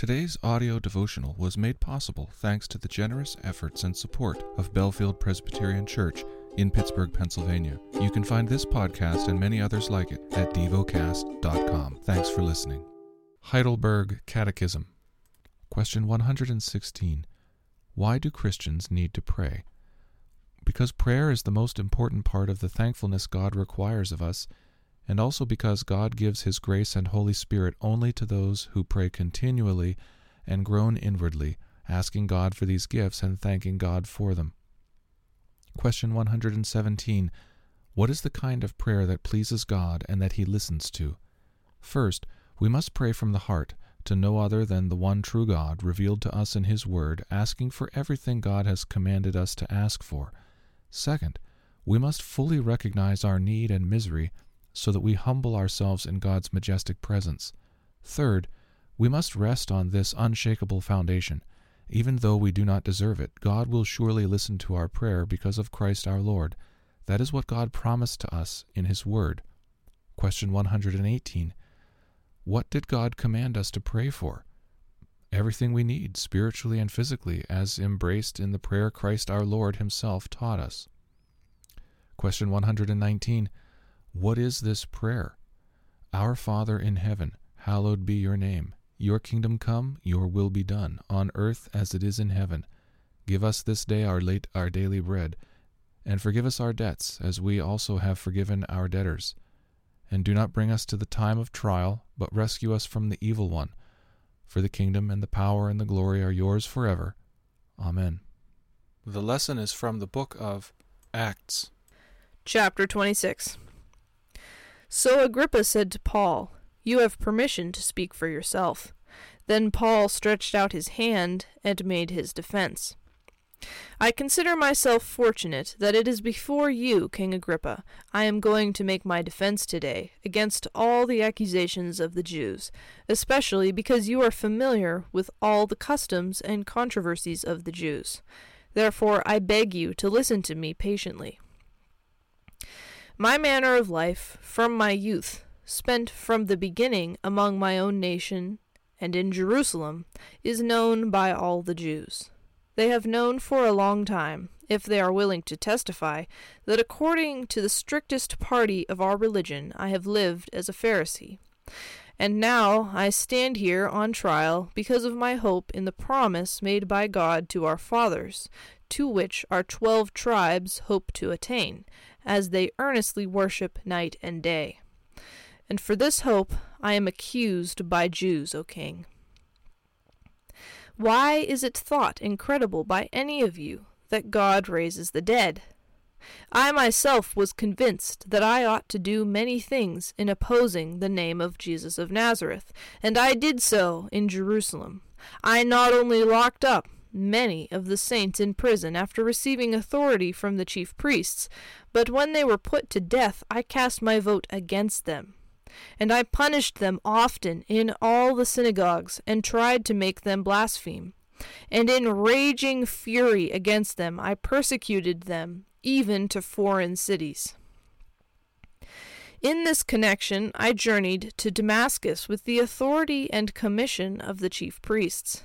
Today's audio devotional was made possible thanks to the generous efforts and support of Bellefield Presbyterian Church in Pittsburgh, Pennsylvania. You can find this podcast and many others like it at devocast.com. Thanks for listening. Heidelberg Catechism. Question 116. Why do Christians need to pray? Because prayer is the most important part of the thankfulness God requires of us and also because God gives His grace and Holy Spirit only to those who pray continually and groan inwardly, asking God for these gifts and thanking God for them. Question 117. What is the kind of prayer that pleases God and that He listens to? First, we must pray from the heart, to no other than the one true God revealed to us in His Word, asking for everything God has commanded us to ask for. Second, we must fully recognize our need and misery so that we humble ourselves in God's majestic presence. Third, we must rest on this unshakable foundation. Even though we do not deserve it, God will surely listen to our prayer because of Christ our Lord. That is what God promised to us in His Word. Question 118. What did God command us to pray for? Everything we need, spiritually and physically, as embraced in the prayer Christ our Lord Himself taught us. Question 119. What is this prayer? Our Father in heaven, hallowed be your name. Your kingdom come, your will be done, on earth as it is in heaven. Give us this day our late our daily bread, and forgive us our debts, as we also have forgiven our debtors. And do not bring us to the time of trial, but rescue us from the evil one. For the kingdom and the power and the glory are yours forever. Amen. The lesson is from the book of Acts. Chapter 26 so Agrippa said to Paul, You have permission to speak for yourself. Then Paul stretched out his hand and made his defense. I consider myself fortunate that it is before you, King Agrippa, I am going to make my defense today against all the accusations of the Jews, especially because you are familiar with all the customs and controversies of the Jews. Therefore I beg you to listen to me patiently. My manner of life, from my youth, spent from the beginning among my own nation and in Jerusalem, is known by all the Jews. They have known for a long time, if they are willing to testify, that according to the strictest party of our religion I have lived as a Pharisee. And now I stand here on trial because of my hope in the promise made by God to our fathers, to which our twelve tribes hope to attain, as they earnestly worship night and day. And for this hope I am accused by Jews, O king. Why is it thought incredible by any of you that God raises the dead? I myself was convinced that I ought to do many things in opposing the name of Jesus of Nazareth, and I did so in Jerusalem. I not only locked up many of the saints in prison after receiving authority from the chief priests, but when they were put to death, I cast my vote against them. And I punished them often in all the synagogues, and tried to make them blaspheme. And in raging fury against them, I persecuted them, even to foreign cities. In this connection, I journeyed to Damascus with the authority and commission of the chief priests.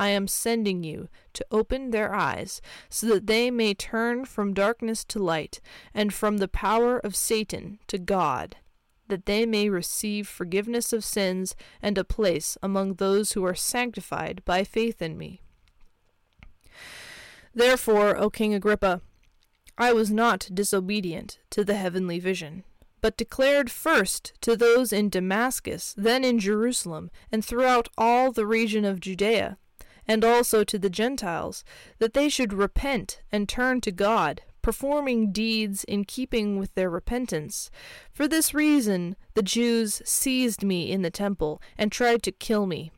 I am sending you to open their eyes, so that they may turn from darkness to light, and from the power of Satan to God that they may receive forgiveness of sins and a place among those who are sanctified by faith in me. Therefore, O King Agrippa, I was not disobedient to the heavenly vision, but declared first to those in Damascus, then in Jerusalem, and throughout all the region of Judea, and also to the Gentiles, that they should repent and turn to God, performing deeds in keeping with their repentance. For this reason the Jews seized me in the temple and tried to kill me.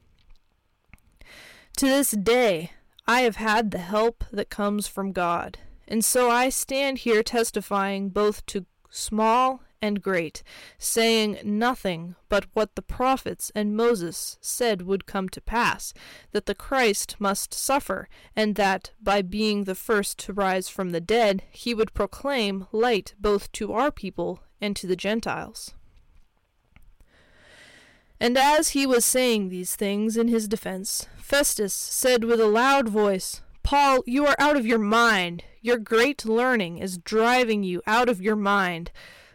To this day I have had the help that comes from God, and so I stand here testifying both to small and great, saying nothing but what the prophets and Moses said would come to pass, that the Christ must suffer, and that, by being the first to rise from the dead, he would proclaim light both to our people and to the Gentiles. And as he was saying these things in his defense, Festus said with a loud voice, Paul, you are out of your mind. Your great learning is driving you out of your mind.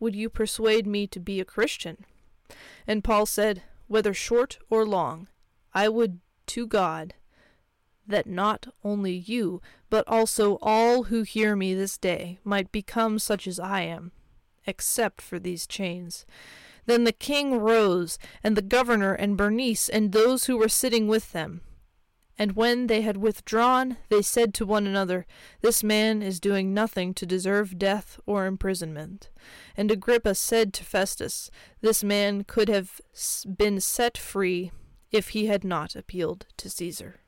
would you persuade me to be a Christian? And Paul said, Whether short or long, I would to God that not only you, but also all who hear me this day, might become such as I am, except for these chains. Then the king rose, and the governor, and Bernice, and those who were sitting with them. And when they had withdrawn, they said to one another, This man is doing nothing to deserve death or imprisonment. And Agrippa said to Festus, This man could have been set free if he had not appealed to Caesar.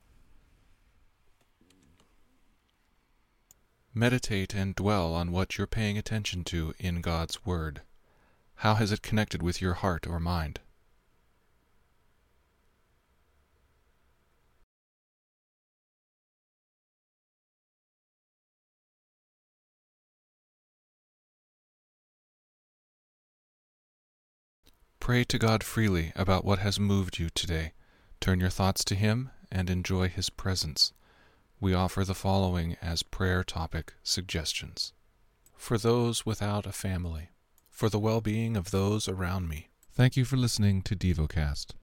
Meditate and dwell on what you're paying attention to in God's Word. How has it connected with your heart or mind? Pray to God freely about what has moved you today. Turn your thoughts to Him and enjoy His presence. We offer the following as prayer topic suggestions For those without a family, for the well being of those around me. Thank you for listening to DevoCast.